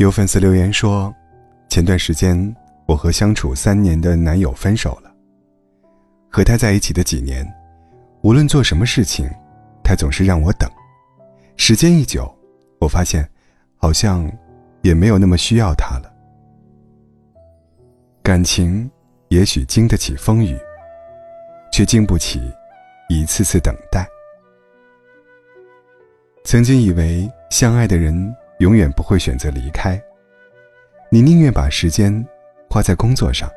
有粉丝留言说，前段时间我和相处三年的男友分手了。和他在一起的几年，无论做什么事情，他总是让我等。时间一久，我发现，好像也没有那么需要他了。感情也许经得起风雨，却经不起一次次等待。曾经以为相爱的人永远不会选择离开，你宁愿把时间花在工作上，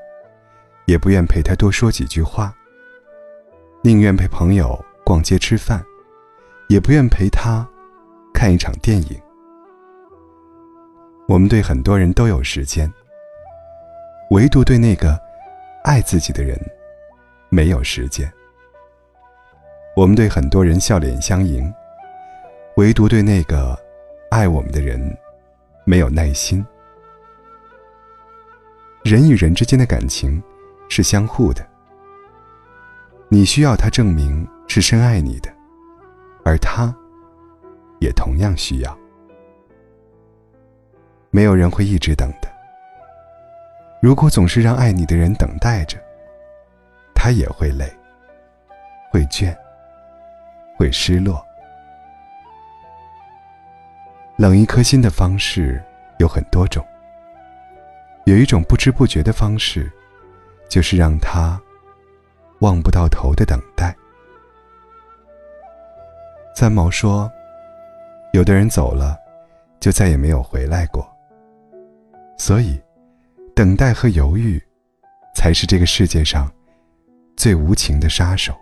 也不愿陪他多说几句话。宁愿陪朋友逛街吃饭，也不愿陪他看一场电影。我们对很多人都有时间，唯独对那个爱自己的人没有时间。我们对很多人笑脸相迎。唯独对那个爱我们的人没有耐心。人与人之间的感情是相互的，你需要他证明是深爱你的，而他也同样需要。没有人会一直等的。如果总是让爱你的人等待着，他也会累，会倦，会失落。冷一颗心的方式有很多种，有一种不知不觉的方式，就是让他望不到头的等待。三毛说：“有的人走了，就再也没有回来过。所以，等待和犹豫，才是这个世界上最无情的杀手。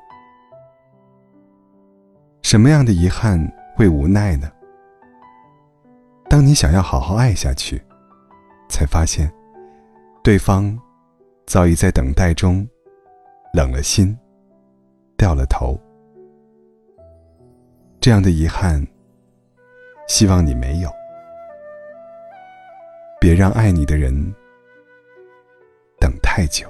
什么样的遗憾会无奈呢？”当你想要好好爱下去，才发现，对方早已在等待中冷了心，掉了头。这样的遗憾，希望你没有。别让爱你的人等太久。